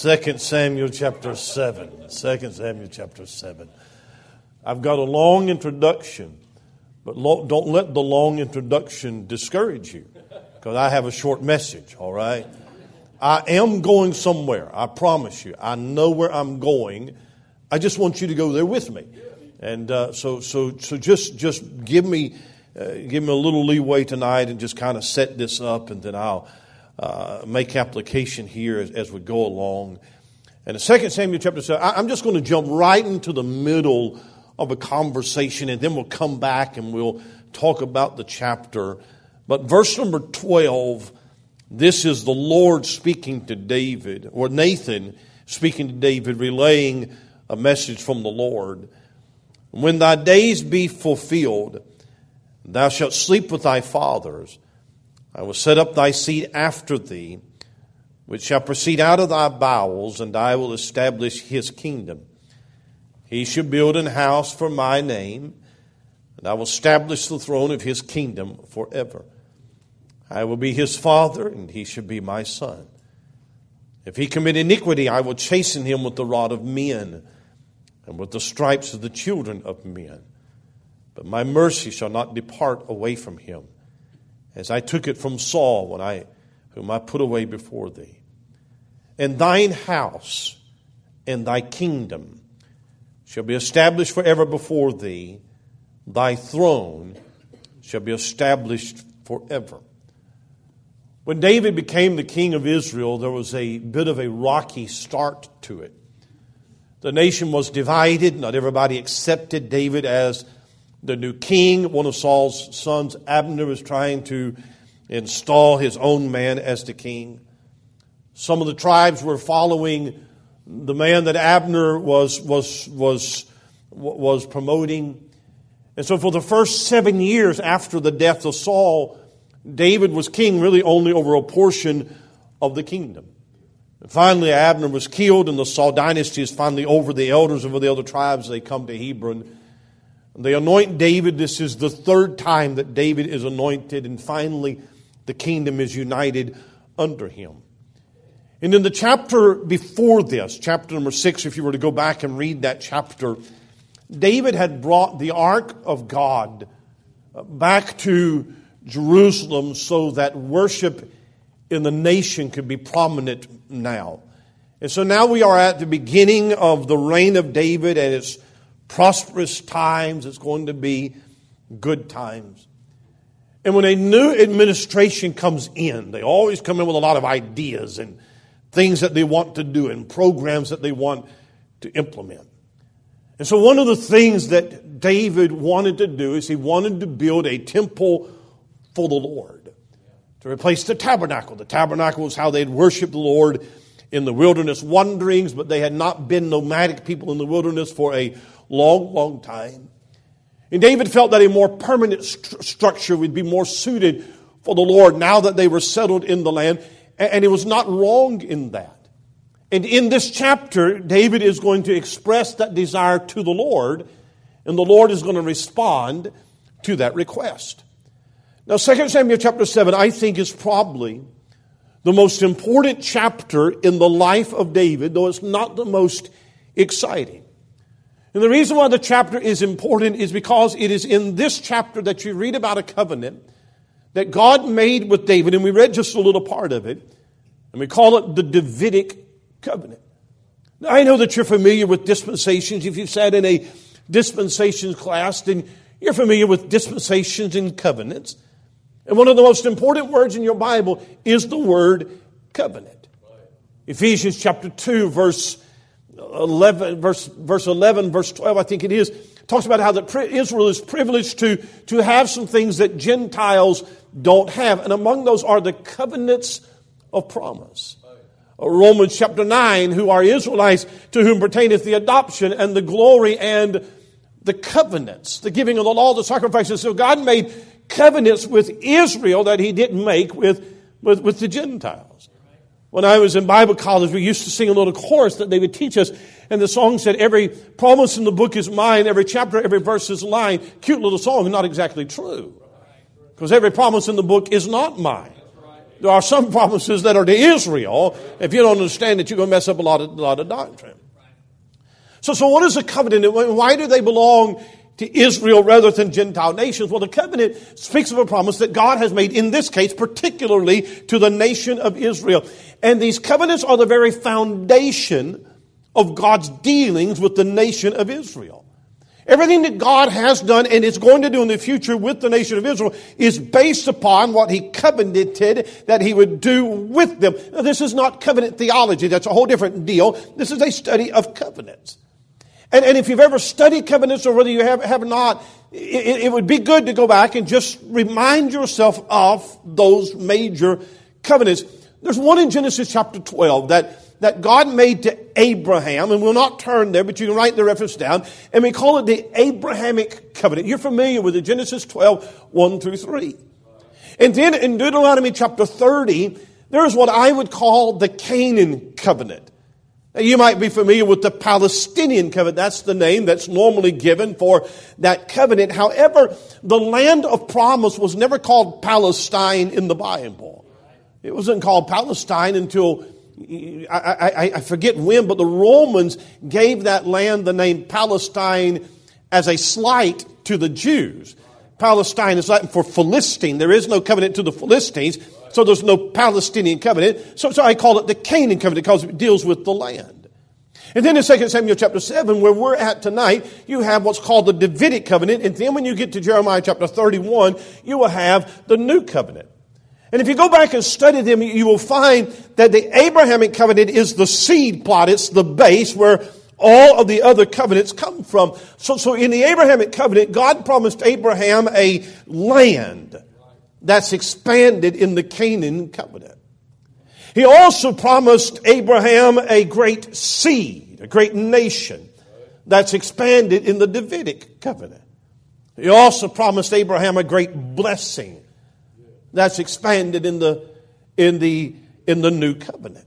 2 Samuel chapter 7. 2 Samuel chapter 7. I've got a long introduction, but don't let the long introduction discourage you because I have a short message, all right? I am going somewhere, I promise you. I know where I'm going. I just want you to go there with me. And uh, so, so, so just, just give me, uh, give me a little leeway tonight and just kind of set this up, and then I'll uh, make application here as, as, we go along. And in 2 Samuel chapter 7, I, I'm just going to jump right into the middle of a conversation, and then we'll come back and we'll talk about the chapter. But verse number 12, this is the Lord speaking to David, or Nathan speaking to David, relaying a message from the Lord. When thy days be fulfilled, thou shalt sleep with thy fathers I will set up thy seed after thee, which shall proceed out of thy bowels, and I will establish his kingdom. He shall build an house for my name, and I will establish the throne of his kingdom forever. I will be his father, and he shall be my son. If he commit iniquity, I will chasten him with the rod of men, and with the stripes of the children of men. But my mercy shall not depart away from him as I took it from Saul when I, whom I put away before thee. And thine house and thy kingdom shall be established forever before thee. Thy throne shall be established forever. When David became the king of Israel, there was a bit of a rocky start to it. The nation was divided. Not everybody accepted David as the new king. One of Saul's sons, Abner, was trying to install his own man as the king. Some of the tribes were following the man that Abner was, was, was, was promoting. And so, for the first seven years after the death of Saul, David was king really only over a portion of the kingdom. And finally, Abner was killed, and the Saul dynasty is finally over the elders of the other tribes. They come to Hebron they anoint David. This is the third time that David is anointed, and finally the kingdom is united under him. And in the chapter before this, chapter number six, if you were to go back and read that chapter, David had brought the ark of God back to Jerusalem so that worship in the nation could be prominent now. And so now we are at the beginning of the reign of David, and it's prosperous times, it's going to be good times. And when a new administration comes in, they always come in with a lot of ideas and things that they want to do and programs that they want to implement. And so, one of the things that David wanted to do is he wanted to build a temple for the Lord to replace the tabernacle. The tabernacle was how they'd worship the Lord in the wilderness wanderings, but they had not been nomadic people in the wilderness for a long, long time. And David felt that a more permanent st- structure would be more suited for the Lord now that they were settled in the land. And, he was not wrong in that. And in this chapter, David is going to express that desire to the Lord, and the Lord is going to respond to that request. Now, 2 Samuel chapter 7, I think, is probably the most important chapter in the life of David, though it's not the most exciting. And the reason why the chapter is important is because it is in this chapter that you read about a covenant that God made with David, and we read just a little part of it, and we call it the Davidic covenant. Now, I know that you're familiar with dispensations. If you've sat in a dispensations class, then you're familiar with dispensations and covenants. And one of the most important words in your Bible is the word covenant. Ephesians chapter 2, verse 11, verse, verse 11, verse 12, I think it is, talks about how that Israel is privileged to, to have some things that Gentiles don't have. And among those are the covenants of promise. Uh, Romans chapter 9, who are Israelites, to whom pertaineth the adoption and the glory and the covenants, the giving of the law, the sacrifices. So God made covenants with Israel that he didn't make with, with, with the Gentiles. When I was in Bible college, we used to sing a little chorus that they would teach us. And the song said, Every promise in the book is mine, every chapter, every verse is line. Cute little song, not exactly true. Because every promise in the book is not mine. There are some promises that are to Israel. If you don't understand it, you're going to mess up a lot of, a lot of doctrine. So, so what is a covenant? Why do they belong to Israel rather than Gentile nations? Well, the covenant speaks of a promise that God has made, in this case, particularly to the nation of Israel. And these covenants are the very foundation of God's dealings with the nation of Israel. Everything that God has done and is going to do in the future with the nation of Israel is based upon what He covenanted that He would do with them. Now, this is not covenant theology. That's a whole different deal. This is a study of covenants. And, and if you've ever studied covenants or whether you have, have not, it, it would be good to go back and just remind yourself of those major covenants. There's one in Genesis chapter 12 that that God made to Abraham, and we'll not turn there, but you can write the reference down, and we call it the Abrahamic covenant. You're familiar with it, Genesis 12, 1 through 3. And then in Deuteronomy chapter 30, there's what I would call the Canaan covenant. You might be familiar with the Palestinian covenant. That's the name that's normally given for that covenant. However, the land of promise was never called Palestine in the Bible. It wasn't called Palestine until I, I, I, forget when, but the Romans gave that land the name Palestine as a slight to the Jews. Palestine is Latin for Philistine. There is no covenant to the Philistines, so there's no Palestinian covenant. So, so I call it the Canaan covenant because it deals with the land. And then in 2 Samuel chapter 7, where we're at tonight, you have what's called the Davidic covenant. And then when you get to Jeremiah chapter 31, you will have the new covenant. And if you go back and study them, you will find that the Abrahamic covenant is the seed plot. It's the base where all of the other covenants come from. So, so in the Abrahamic covenant, God promised Abraham a land that's expanded in the Canaan covenant. He also promised Abraham a great seed, a great nation that's expanded in the Davidic covenant. He also promised Abraham a great blessing that's expanded in the, in the, in the new covenant.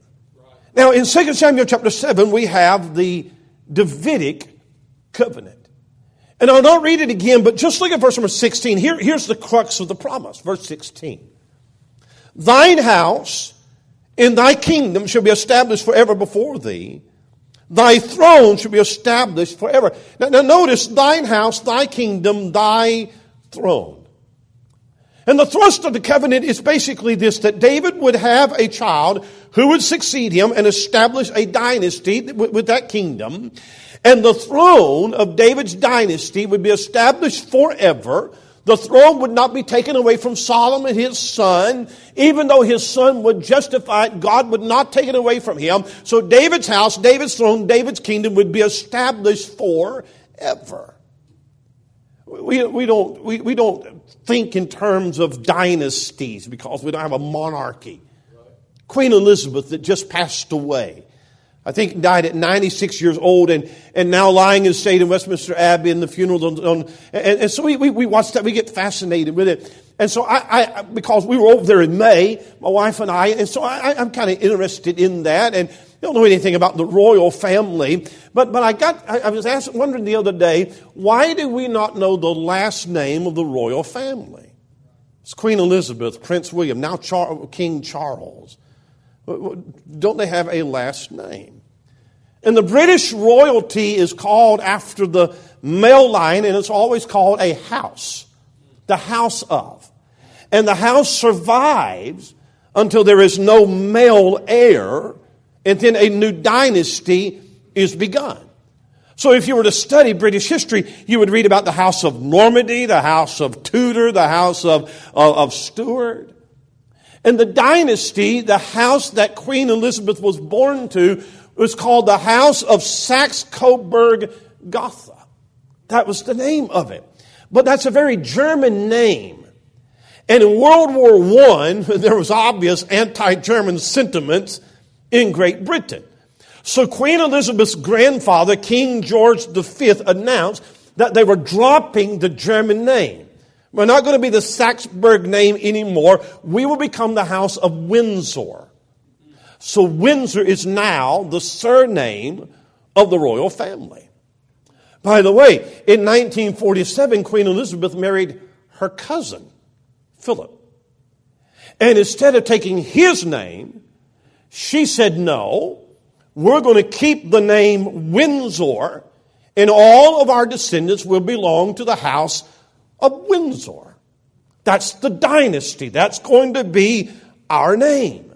Now, in 2 Samuel chapter 7, we have the Davidic covenant. And I'll not read it again, but just look at verse number 16. Here, here's the crux of the promise, verse 16. Thine house and thy kingdom shall be established forever before thee. Thy throne shall be established forever. Now, now notice, thine house, thy kingdom, thy throne. And the thrust of the covenant is basically this that David would have a child who would succeed him and establish a dynasty with that kingdom. And the throne of David's dynasty would be established forever. The throne would not be taken away from Solomon, his son. Even though his son would justify it, God would not take it away from him. So David's house, David's throne, David's kingdom would be established forever. We, we, don't, we, we don't think in terms of dynasties because we don't have a monarchy. Queen Elizabeth that just passed away. I think died at 96 years old and, and now lying in state in Westminster Abbey in the funeral. On, on, and, and, so we, we, we watch that. We get fascinated with it. And so I, I, because we were over there in May, my wife and I, and so I, I'm kind of interested in that. And don't know anything about the royal family, but, but I got, I, I was asked, wondering the other day, why do we not know the last name of the royal family? It's Queen Elizabeth, Prince William, now Char- King Charles. Don't they have a last name? And the British royalty is called after the male line, and it's always called a house. The house of. And the house survives until there is no male heir and then a new dynasty is begun. So if you were to study British history, you would read about the House of Normandy, the House of Tudor, the House of, of, of Stuart. And the dynasty, the house that Queen Elizabeth was born to, was called the House of Saxe-Coburg Gotha. That was the name of it. But that's a very German name. And in World War I, there was obvious anti-German sentiments in Great Britain. So Queen Elizabeth's grandfather, King George V, announced that they were dropping the German name. We're not going to be the Saxburg name anymore. We will become the House of Windsor. So Windsor is now the surname of the royal family. By the way, in 1947, Queen Elizabeth married her cousin, Philip. And instead of taking his name, she said, no, we're going to keep the name Windsor, and all of our descendants will belong to the house of Windsor. That's the dynasty. That's going to be our name.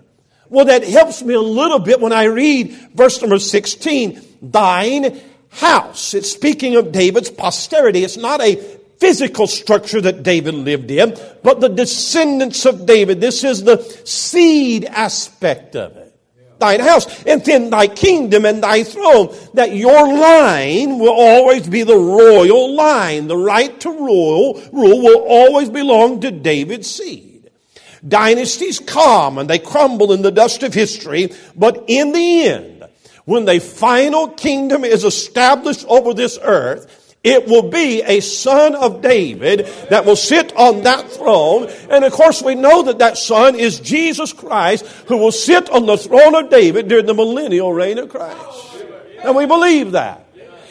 Well, that helps me a little bit when I read verse number 16, thine house. It's speaking of David's posterity. It's not a physical structure that David lived in, but the descendants of David. This is the seed aspect of it. Thine house, and then thy kingdom and thy throne, that your line will always be the royal line. The right to rule, rule will always belong to David's seed. Dynasties come and they crumble in the dust of history, but in the end, when the final kingdom is established over this earth, it will be a son of David that will sit on that throne. And of course, we know that that son is Jesus Christ who will sit on the throne of David during the millennial reign of Christ. And we believe that.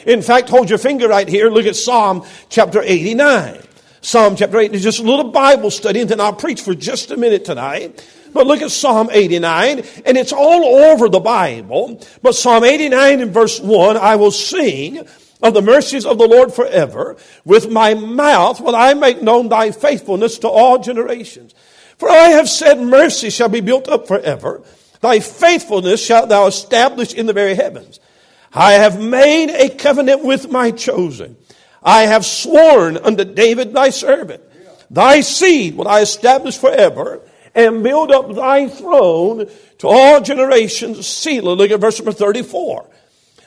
In fact, hold your finger right here. Look at Psalm chapter 89. Psalm chapter 8 is just a little Bible study, and then I'll preach for just a minute tonight. But look at Psalm 89, and it's all over the Bible. But Psalm 89 in verse 1, I will sing of the mercies of the Lord forever. With my mouth will I make known thy faithfulness to all generations. For I have said, mercy shall be built up forever. Thy faithfulness shalt thou establish in the very heavens. I have made a covenant with my chosen. I have sworn unto David thy servant. Thy seed will I establish forever and build up thy throne to all generations. Selah. Look at verse number 34.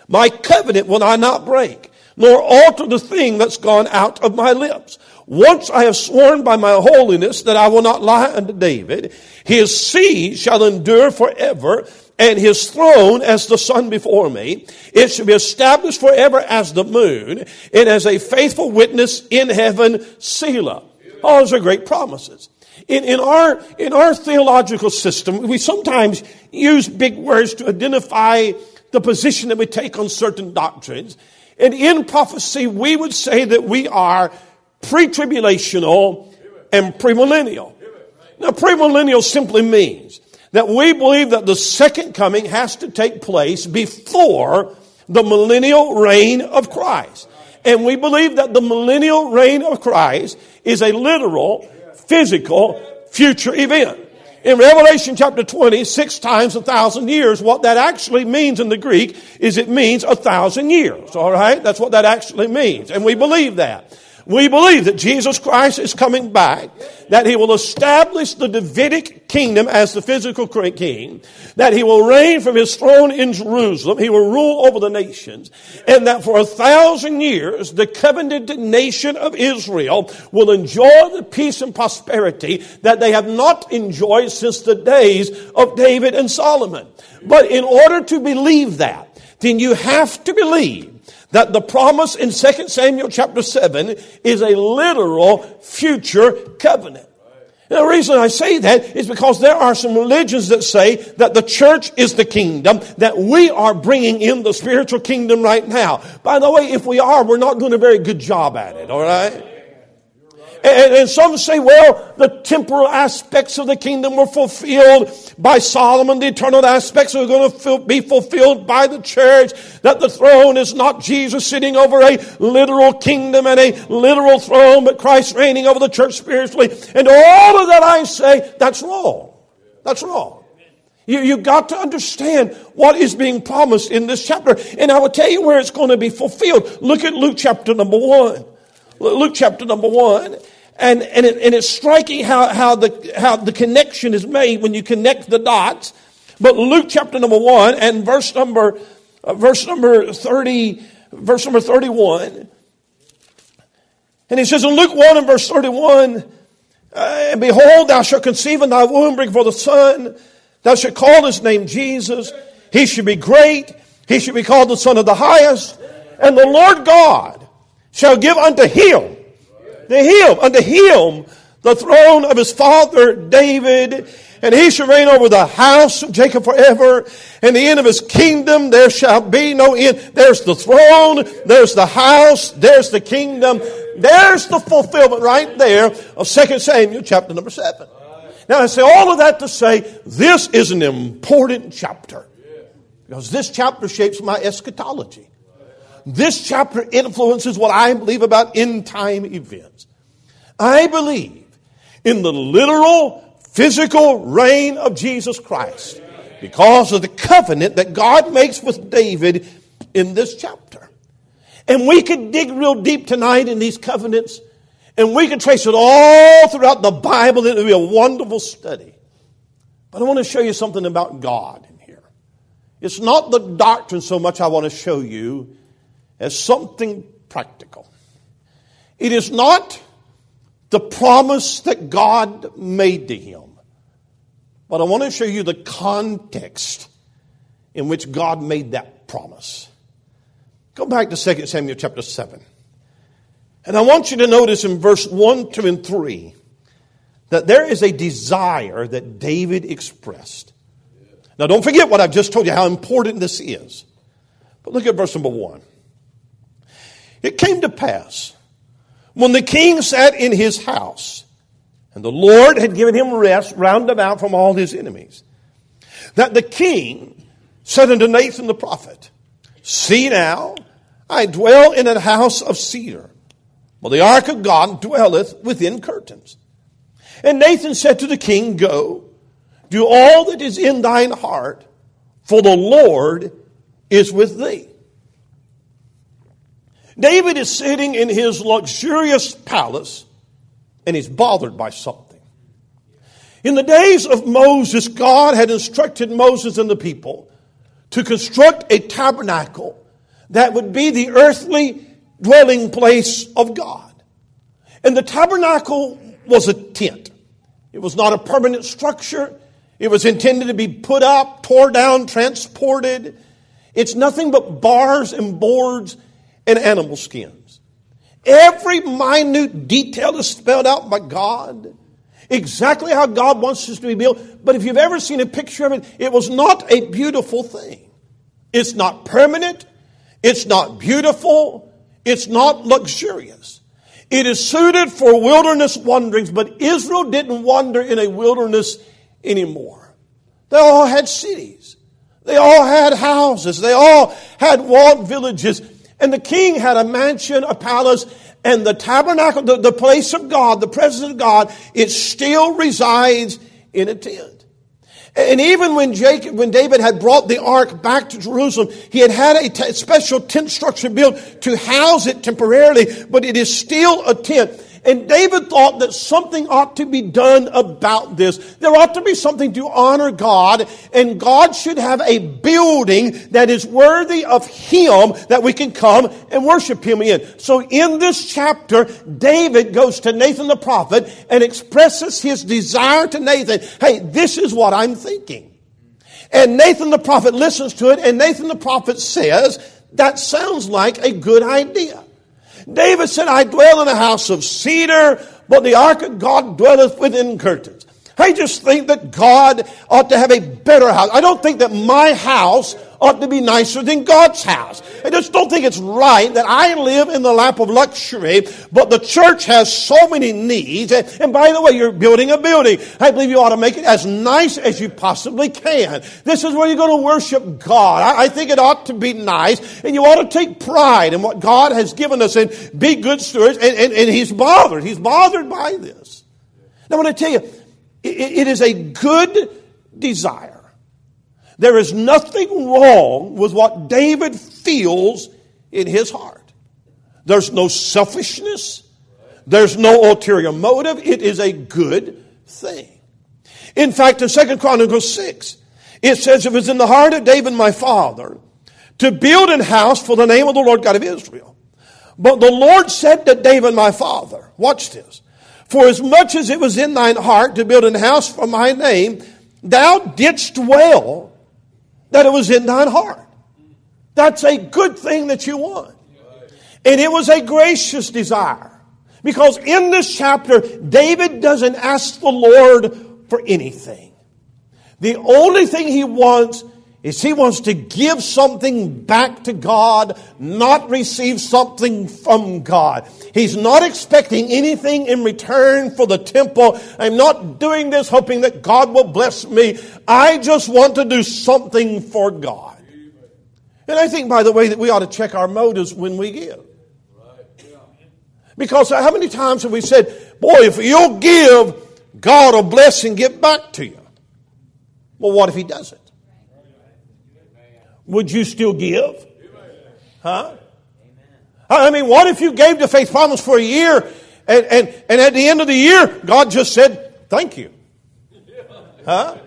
My covenant will I not break, nor alter the thing that's gone out of my lips. Once I have sworn by my holiness that I will not lie unto David. His seed shall endure forever, and his throne as the sun before me. It shall be established forever as the moon, and as a faithful witness in heaven, Selah. All those are great promises. In, in, our, in our theological system, we sometimes use big words to identify the position that we take on certain doctrines. And in prophecy, we would say that we are pre-tribulational and premillennial. Now, premillennial simply means that we believe that the second coming has to take place before the millennial reign of Christ. And we believe that the millennial reign of Christ is a literal, physical, future event. In Revelation chapter 20, six times a thousand years, what that actually means in the Greek is it means a thousand years. All right? That's what that actually means. And we believe that. We believe that Jesus Christ is coming back, that he will establish the Davidic kingdom as the physical king, that he will reign from his throne in Jerusalem, he will rule over the nations, and that for a thousand years the covenanted nation of Israel will enjoy the peace and prosperity that they have not enjoyed since the days of David and Solomon. But in order to believe that, then you have to believe that the promise in 2 Samuel chapter 7 is a literal future covenant. And the reason I say that is because there are some religions that say that the church is the kingdom, that we are bringing in the spiritual kingdom right now. By the way, if we are, we're not doing a very good job at it, alright? And, and, some say, well, the temporal aspects of the kingdom were fulfilled by Solomon. The eternal aspects are going to be fulfilled by the church. That the throne is not Jesus sitting over a literal kingdom and a literal throne, but Christ reigning over the church spiritually. And all of that I say, that's wrong. That's wrong. You, you've got to understand what is being promised in this chapter. And I will tell you where it's going to be fulfilled. Look at Luke chapter number one. Luke chapter number one. And, and, it, and it's striking how, how, the, how the connection is made when you connect the dots. But Luke chapter number one and verse number, uh, verse number 30, verse number 31. And he says in Luke 1 and verse 31, uh, and behold, thou shalt conceive in thy womb, bring forth a son. Thou shalt call his name Jesus. He should be great. He should be called the Son of the Highest. And the Lord God shall give unto him, to him, unto him, the throne of his father David, and he shall reign over the house of Jacob forever, and the end of his kingdom there shall be no end. There's the throne, there's the house, there's the kingdom, there's the fulfillment right there of 2 Samuel chapter number 7. Now, I say all of that to say this is an important chapter. Because this chapter shapes my eschatology. This chapter influences what I believe about end time events. I believe in the literal, physical reign of Jesus Christ because of the covenant that God makes with David in this chapter. And we could dig real deep tonight in these covenants and we could trace it all throughout the Bible. It would be a wonderful study. But I want to show you something about God in here. It's not the doctrine so much I want to show you as something practical. It is not the promise that God made to him. But I want to show you the context in which God made that promise. Go back to 2 Samuel chapter 7. And I want you to notice in verse 1, 2, and 3 that there is a desire that David expressed. Now, don't forget what I've just told you, how important this is. But look at verse number 1. It came to pass when the king sat in his house, and the Lord had given him rest round about from all his enemies, that the king said unto Nathan the prophet, See now, I dwell in a house of cedar, but the ark of God dwelleth within curtains. And Nathan said to the king, Go, do all that is in thine heart, for the Lord is with thee. David is sitting in his luxurious palace and he's bothered by something. In the days of Moses, God had instructed Moses and the people to construct a tabernacle that would be the earthly dwelling place of God. And the tabernacle was a tent. It was not a permanent structure. It was intended to be put up, tore down, transported. It's nothing but bars and boards and animal skins. Every minute detail is spelled out by God. Exactly how God wants us to be built. But if you've ever seen a picture of it, it was not a beautiful thing. It's not permanent. It's not beautiful. It's not luxurious. It is suited for wilderness wanderings, but Israel didn't wander in a wilderness anymore. They all had cities. They all had houses. They all had walled villages. And the king had a mansion, a palace, and the tabernacle, the, the place of God, the presence of God, it still resides in a tent. And even when Jacob, when David had brought the ark back to Jerusalem, he had had a t- special tent structure built to house it temporarily, but it is still a tent. And David thought that something ought to be done about this. There ought to be something to honor God, and God should have a building that is worthy of Him that we can come and worship Him in. So in this chapter, David goes to Nathan the prophet and expresses his desire to Nathan. Hey, this is what I'm thinking. And Nathan the prophet listens to it, and Nathan the prophet says, that sounds like a good idea. David said, I dwell in a house of cedar, but the ark of God dwelleth within curtains. I just think that God ought to have a better house. I don't think that my house ought to be nicer than God's house. I just don't think it's right that I live in the lap of luxury, but the church has so many needs. And by the way, you're building a building. I believe you ought to make it as nice as you possibly can. This is where you're going to worship God. I think it ought to be nice, and you ought to take pride in what God has given us and be good stewards. And, and, and He's bothered. He's bothered by this. Now, I want to tell you, it, it is a good desire there is nothing wrong with what David feels in his heart. There's no selfishness. There's no ulterior motive. It is a good thing. In fact, in 2 Chronicles 6, it says, It was in the heart of David my father to build an house for the name of the Lord God of Israel. But the Lord said to David my father, watch this, for as much as it was in thine heart to build an house for my name, thou didst well that it was in thine heart. That's a good thing that you want. And it was a gracious desire. Because in this chapter, David doesn't ask the Lord for anything. The only thing he wants is he wants to give something back to God, not receive something from God. He's not expecting anything in return for the temple. I'm not doing this hoping that God will bless me. I just want to do something for God. And I think, by the way, that we ought to check our motives when we give. Because uh, how many times have we said, boy, if you'll give, God will bless and give back to you. Well, what if he doesn't? Would you still give? Huh? I mean, what if you gave to Faith Promise for a year and, and, and at the end of the year, God just said, thank you? Huh?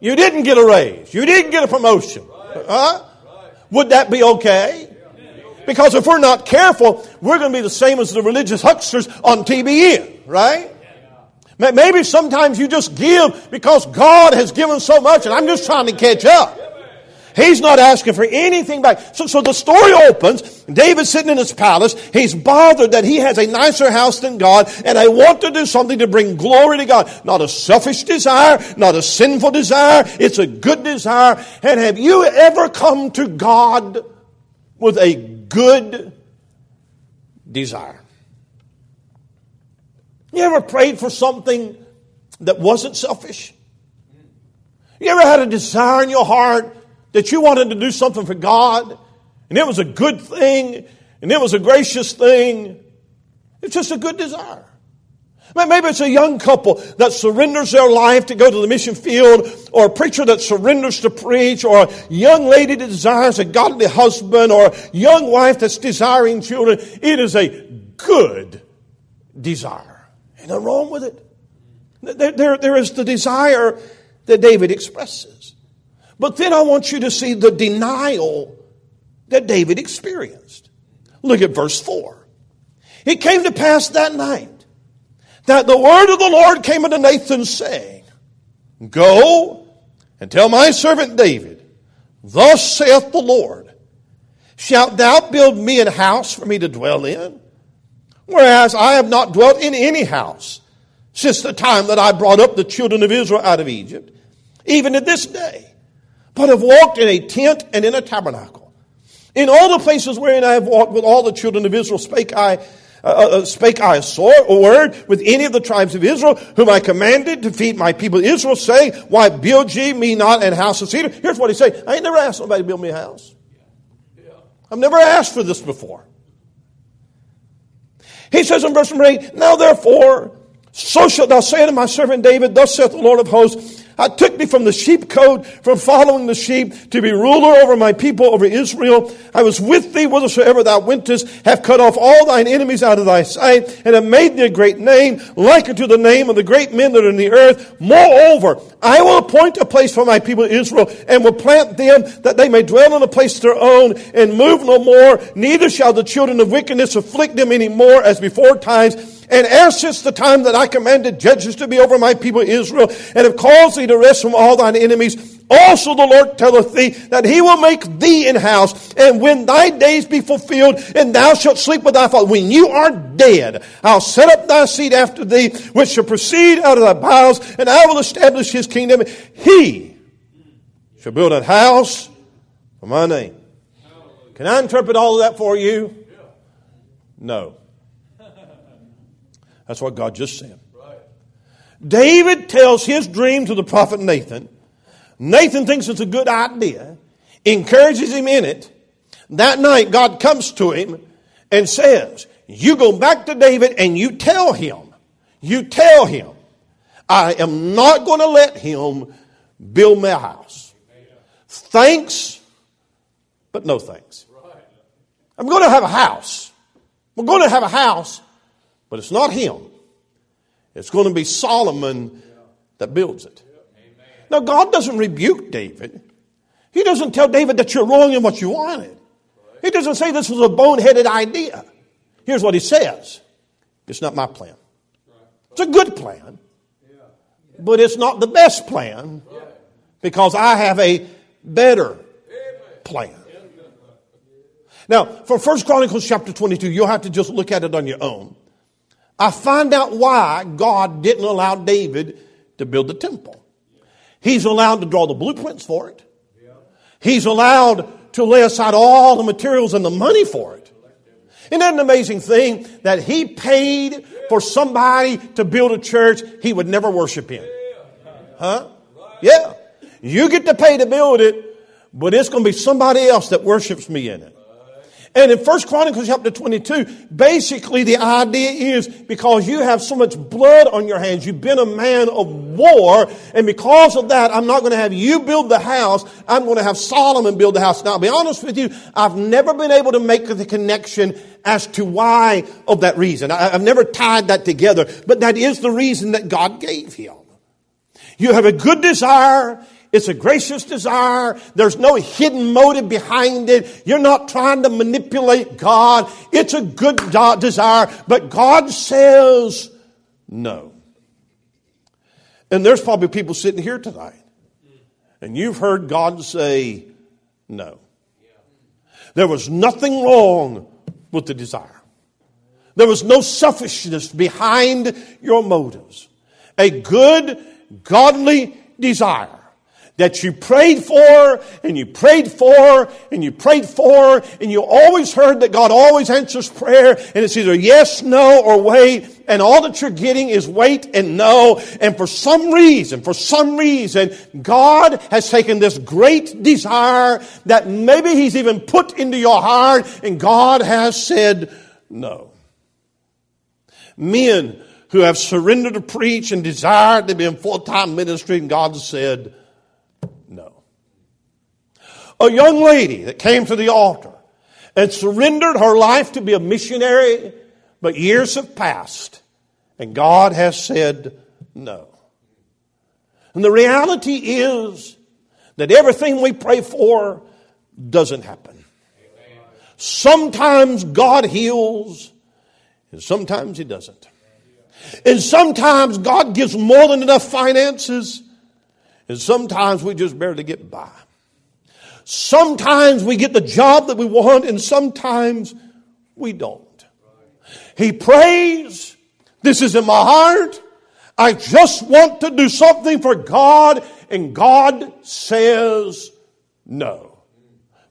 You didn't get a raise. You didn't get a promotion. Huh? Would that be okay? Because if we're not careful, we're going to be the same as the religious hucksters on TBN, right? Maybe sometimes you just give because God has given so much and I'm just trying to catch up. He's not asking for anything back. So, so the story opens. David's sitting in his palace. He's bothered that he has a nicer house than God, and I want to do something to bring glory to God. Not a selfish desire, not a sinful desire. It's a good desire. And have you ever come to God with a good desire? You ever prayed for something that wasn't selfish? You ever had a desire in your heart that you wanted to do something for God, and it was a good thing, and it was a gracious thing. It's just a good desire. Maybe it's a young couple that surrenders their life to go to the mission field, or a preacher that surrenders to preach, or a young lady that desires a godly husband, or a young wife that's desiring children. It is a good desire. Ain't nothing wrong with it. There, there, there is the desire that David expresses. But then I want you to see the denial that David experienced. Look at verse 4. It came to pass that night that the word of the Lord came unto Nathan, saying, Go and tell my servant David, Thus saith the Lord, Shalt thou build me an house for me to dwell in? Whereas I have not dwelt in any house since the time that I brought up the children of Israel out of Egypt, even to this day but have walked in a tent and in a tabernacle. In all the places wherein I have walked with all the children of Israel, spake I, uh, uh, uh spake I a, sword, a word with any of the tribes of Israel, whom I commanded to feed my people Israel, saying, Why build ye me not an house of cedar? Here's what he said. I ain't never asked nobody to build me a house. I've never asked for this before. He says in verse number 8, Now therefore, so shalt thou say unto my servant David, Thus saith the Lord of hosts, I took thee from the sheepcote, from following the sheep, to be ruler over my people, over Israel. I was with thee whithersoever thou wentest, have cut off all thine enemies out of thy sight, and have made thee a great name, like unto the name of the great men that are in the earth. Moreover, I will appoint a place for my people Israel, and will plant them that they may dwell in a place of their own, and move no more. Neither shall the children of wickedness afflict them any more as before times and ever since the time that I commanded judges to be over my people Israel, and have caused thee to rest from all thine enemies, also the Lord telleth thee that he will make thee in house, and when thy days be fulfilled, and thou shalt sleep with thy father, when you are dead, I'll set up thy seed after thee, which shall proceed out of thy bowels, and I will establish his kingdom. He shall build a house for my name. Can I interpret all of that for you? No. That's what God just said. David tells his dream to the prophet Nathan. Nathan thinks it's a good idea, encourages him in it. That night, God comes to him and says, You go back to David and you tell him, you tell him, I am not going to let him build my house. Thanks, but no thanks. I'm going to have a house. We're going to have a house, but it's not him. It's going to be Solomon that builds it. Now, God doesn't rebuke David. He doesn't tell David that you're wrong in what you wanted. He doesn't say this was a boneheaded idea. Here's what he says It's not my plan. It's a good plan, but it's not the best plan because I have a better plan. Now, for First Chronicles chapter 22, you'll have to just look at it on your own. I find out why God didn't allow David to build the temple. He's allowed to draw the blueprints for it. He's allowed to lay aside all the materials and the money for it. Isn't that an amazing thing that he paid for somebody to build a church he would never worship in? Huh? Yeah. You get to pay to build it, but it's going to be somebody else that worships me in it. And in First Chronicles chapter 22, basically the idea is because you have so much blood on your hands, you've been a man of war, and because of that, I'm not going to have you build the house, I'm going to have Solomon build the house. Now, I'll be honest with you, I've never been able to make the connection as to why of that reason. I've never tied that together, but that is the reason that God gave him. You have a good desire it's a gracious desire. There's no hidden motive behind it. You're not trying to manipulate God. It's a good desire, but God says no. And there's probably people sitting here tonight, and you've heard God say no. There was nothing wrong with the desire. There was no selfishness behind your motives. A good, godly desire that you prayed for and you prayed for and you prayed for and you always heard that God always answers prayer and it's either yes, no, or wait and all that you're getting is wait and no and for some reason, for some reason, God has taken this great desire that maybe He's even put into your heart and God has said no. Men who have surrendered to preach and desired to be in full-time ministry and God said a young lady that came to the altar and surrendered her life to be a missionary, but years have passed and God has said no. And the reality is that everything we pray for doesn't happen. Sometimes God heals and sometimes He doesn't. And sometimes God gives more than enough finances and sometimes we just barely get by. Sometimes we get the job that we want, and sometimes we don't. He prays, This is in my heart. I just want to do something for God, and God says no.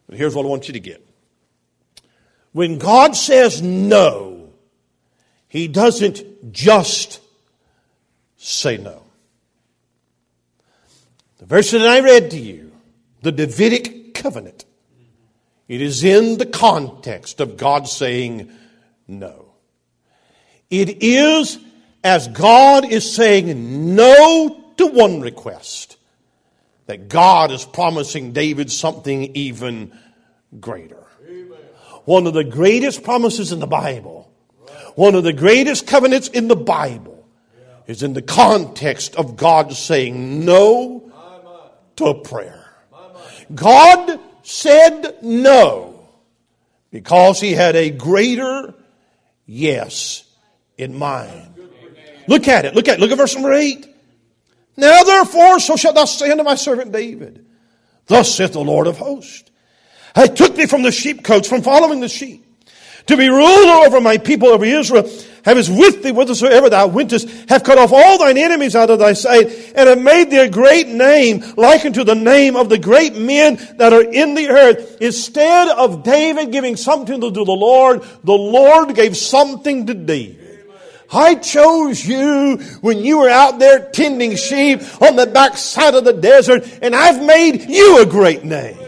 But here's what I want you to get. When God says no, He doesn't just say no. The verse that I read to you, the Davidic covenant. It is in the context of God saying no. It is as God is saying no to one request that God is promising David something even greater. One of the greatest promises in the Bible, one of the greatest covenants in the Bible, is in the context of God saying no to a prayer. God said no because he had a greater yes in mind. Look at it. Look at it. Look at verse number 8. Now therefore, so shalt thou say unto my servant David, Thus saith the Lord of hosts, I took thee from the sheepcotes, from following the sheep, to be ruler over my people, over Israel have is with thee whithersoever thou wentest, have cut off all thine enemies out of thy sight, and have made thee a great name, like unto the name of the great men that are in the earth. Instead of David giving something to the Lord, the Lord gave something to David. I chose you when you were out there tending sheep on the backside of the desert, and I've made you a great name.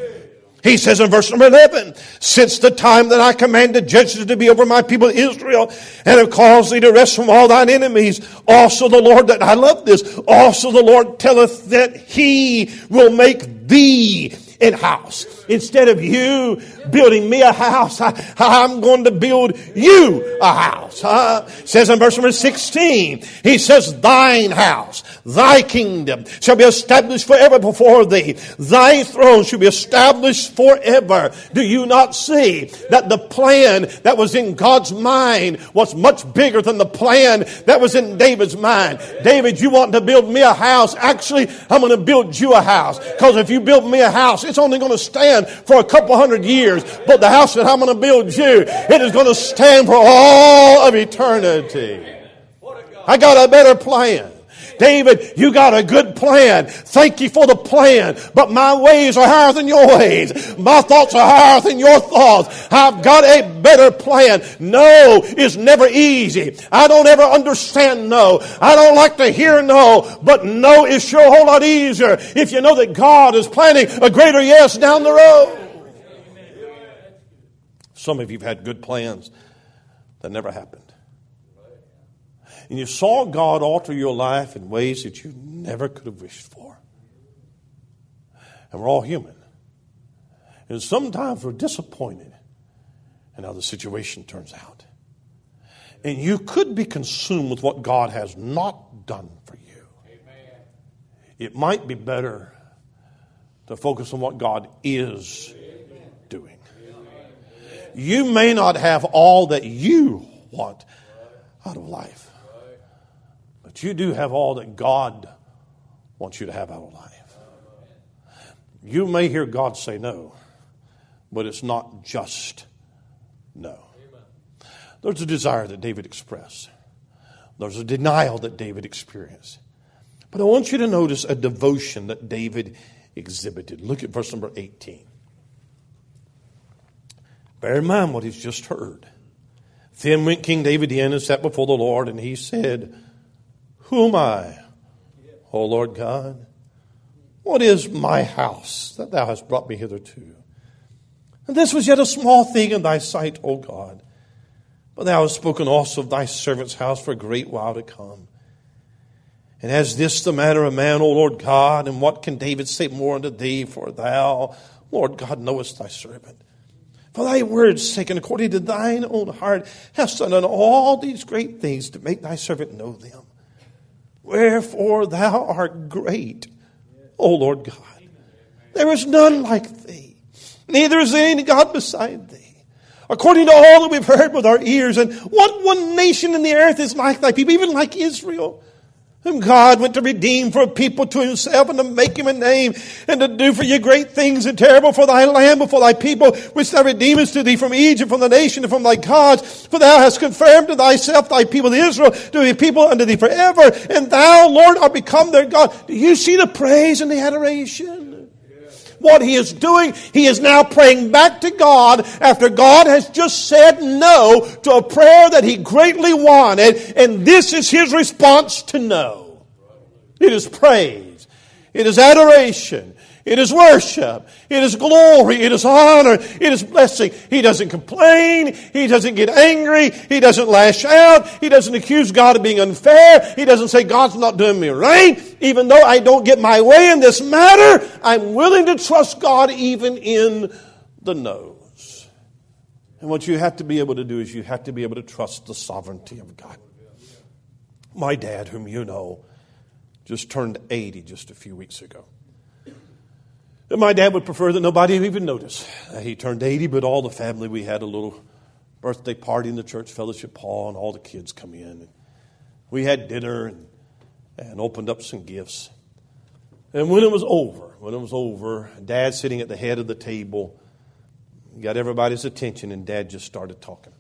He says in verse number 11, since the time that I commanded judges to be over my people Israel and have caused thee to rest from all thine enemies, also the Lord that I love this, also the Lord telleth that he will make thee in house. Instead of you building me a house, I, am going to build you a house. Uh, says in verse number 16, he says, thine house, thy kingdom shall be established forever before thee. Thy throne shall be established forever. Do you not see that the plan that was in God's mind was much bigger than the plan that was in David's mind? David, you want to build me a house. Actually, I'm going to build you a house. Because if you build me a house, it's only going to stand for a couple hundred years. But the house that I'm going to build you, it is going to stand for all of eternity. I got a better plan. David, you got a good plan. Thank you for the plan. But my ways are higher than your ways. My thoughts are higher than your thoughts. I've got a better plan. No is never easy. I don't ever understand no. I don't like to hear no, but no is sure a whole lot easier if you know that God is planning a greater yes down the road. Some of you have had good plans that never happened. And you saw God alter your life in ways that you never could have wished for. And we're all human. And sometimes we're disappointed in how the situation turns out. And you could be consumed with what God has not done for you. Amen. It might be better to focus on what God is doing. Amen. You may not have all that you want out of life, but you do have all that God wants you to have out of life. You may hear God say no, but it's not just no. There's a desire that David expressed. There's a denial that David experienced. But I want you to notice a devotion that David exhibited. Look at verse number 18. Bear in mind what he's just heard. Then went King David in and sat before the Lord, and he said, Who am I, O Lord God? What is my house that thou hast brought me hitherto? And this was yet a small thing in thy sight, O God. But thou hast spoken also of thy servant's house for a great while to come. And as this the manner of man, O Lord God, and what can David say more unto thee? For thou, Lord God, knowest thy servant. For thy word's sake, and according to thine own heart, hast done all these great things to make thy servant know them. Wherefore thou art great, O Lord God. There is none like thee, neither is any God beside thee according to all that we've heard with our ears. And what one nation in the earth is like thy people, even like Israel, whom God went to redeem for a people to himself and to make him a name and to do for you great things and terrible for thy land before thy people, which thou redeemest to thee from Egypt, from the nation, and from thy gods. For thou hast confirmed to thyself thy people Israel to be people unto thee forever. And thou, Lord, art become their God. Do you see the praise and the adoration? What he is doing, he is now praying back to God after God has just said no to a prayer that he greatly wanted, and this is his response to no. It is praise. It is adoration. It is worship. It is glory. It is honor. It is blessing. He doesn't complain. He doesn't get angry. He doesn't lash out. He doesn't accuse God of being unfair. He doesn't say, God's not doing me right. Even though I don't get my way in this matter, I'm willing to trust God even in the no's. And what you have to be able to do is you have to be able to trust the sovereignty of God. My dad, whom you know, just turned 80 just a few weeks ago. My dad would prefer that nobody even notice. Uh, he turned 80, but all the family, we had a little birthday party in the church fellowship hall, and all the kids come in. We had dinner and, and opened up some gifts. And when it was over, when it was over, Dad sitting at the head of the table got everybody's attention, and Dad just started talking.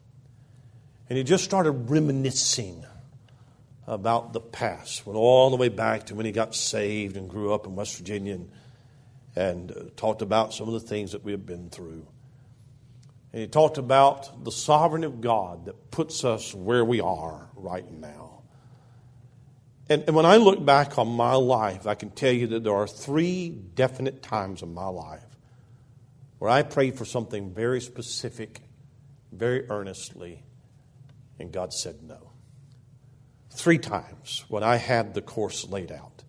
And he just started reminiscing about the past, went all the way back to when he got saved and grew up in West Virginia and and talked about some of the things that we have been through. And he talked about the sovereignty of God that puts us where we are right now. And, and when I look back on my life, I can tell you that there are three definite times in my life where I prayed for something very specific, very earnestly, and God said no. Three times when I had the course laid out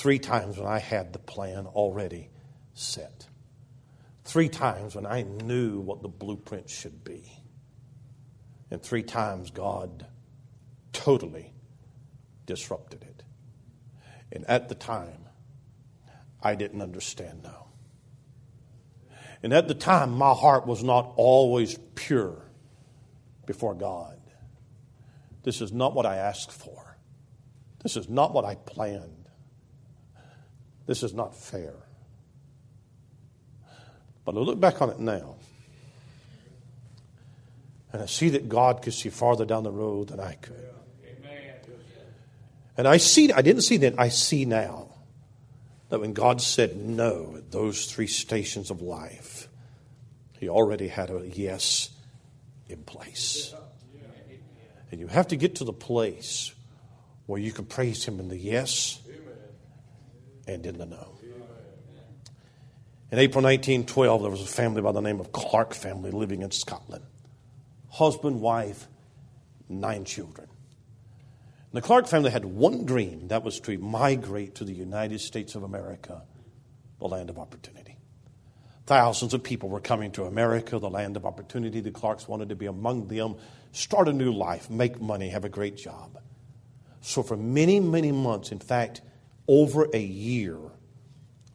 Three times when I had the plan already set. Three times when I knew what the blueprint should be. And three times God totally disrupted it. And at the time, I didn't understand now. And at the time, my heart was not always pure before God. This is not what I asked for. This is not what I planned. This is not fair. But I look back on it now, and I see that God could see farther down the road than I could. And I see, I didn't see then, I see now that when God said no at those three stations of life, He already had a yes in place. And you have to get to the place where you can praise Him in the yes and the no. In April 1912, there was a family by the name of Clark family living in Scotland. Husband, wife, nine children. And the Clark family had one dream that was to migrate to the United States of America, the land of opportunity. Thousands of people were coming to America, the land of opportunity. The Clarks wanted to be among them, start a new life, make money, have a great job. So, for many, many months, in fact, over a year,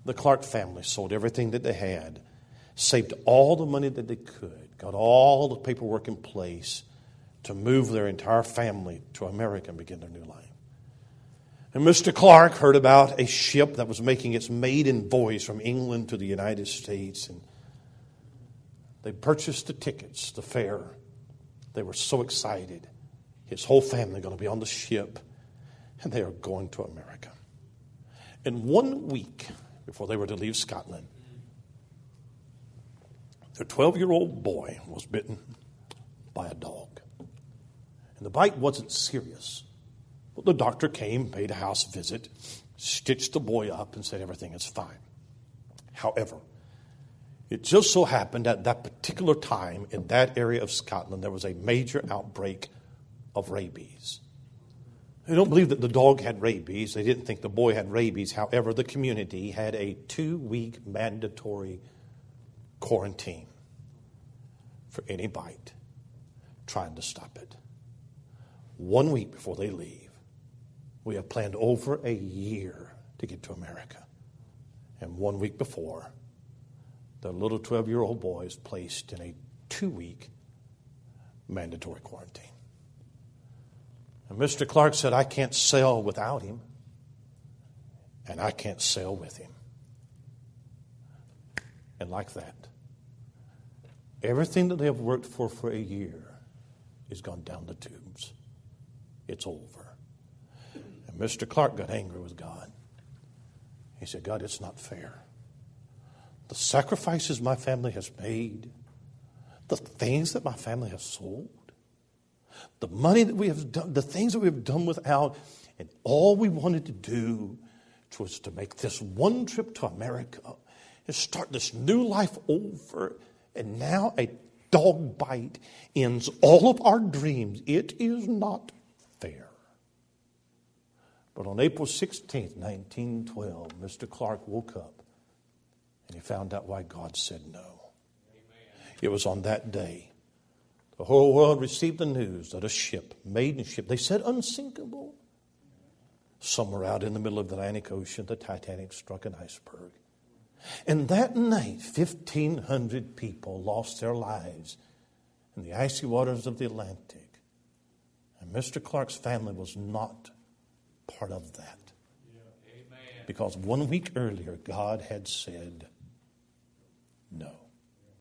the Clark family sold everything that they had, saved all the money that they could, got all the paperwork in place to move their entire family to America and begin their new life. And Mr. Clark heard about a ship that was making its maiden voyage from England to the United States. And they purchased the tickets, the fare. They were so excited. His whole family going to be on the ship, and they are going to America. In one week before they were to leave Scotland, their 12 year old boy was bitten by a dog. And the bite wasn't serious. But the doctor came, paid a house visit, stitched the boy up, and said everything is fine. However, it just so happened at that particular time in that area of Scotland, there was a major outbreak of rabies. They don't believe that the dog had rabies. They didn't think the boy had rabies. However, the community had a two week mandatory quarantine for any bite, trying to stop it one week before they leave. We have planned over a year to get to America. And one week before, the little 12 year old boy is placed in a two week mandatory quarantine. And Mr. Clark said, I can't sail without him, and I can't sail with him. And like that, everything that they have worked for for a year is gone down the tubes it's over. And Mr. Clark got angry with God. He said, God, it's not fair. The sacrifices my family has made, the things that my family has sold, the money that we have done, the things that we have done without, and all we wanted to do was to make this one trip to America and start this new life over. And now a dog bite ends all of our dreams. It is not fair. but on April 16, 1912, Mr. Clark woke up and he found out why God said no. Amen. It was on that day the whole world received the news that a ship, maiden ship, they said unsinkable, somewhere out in the middle of the Atlantic Ocean, the Titanic struck an iceberg. And that night, 1,500 people lost their lives in the icy waters of the Atlantic. And Mr. Clark's family was not part of that. Because one week earlier, God had said no.